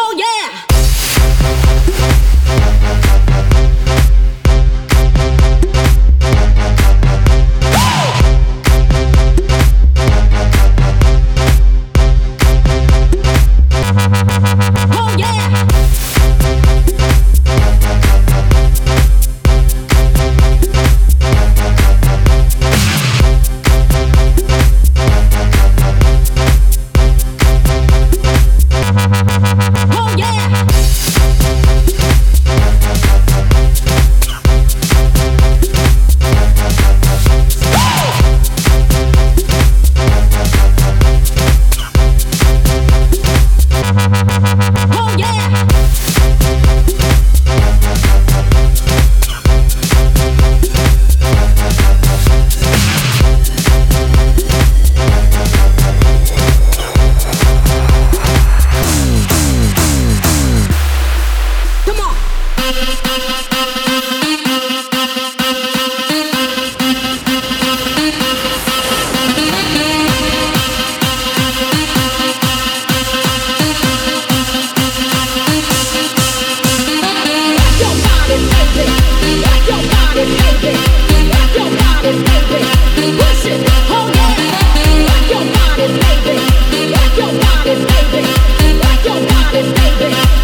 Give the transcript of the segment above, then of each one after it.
Oh yeah!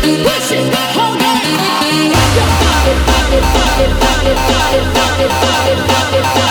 Hold it.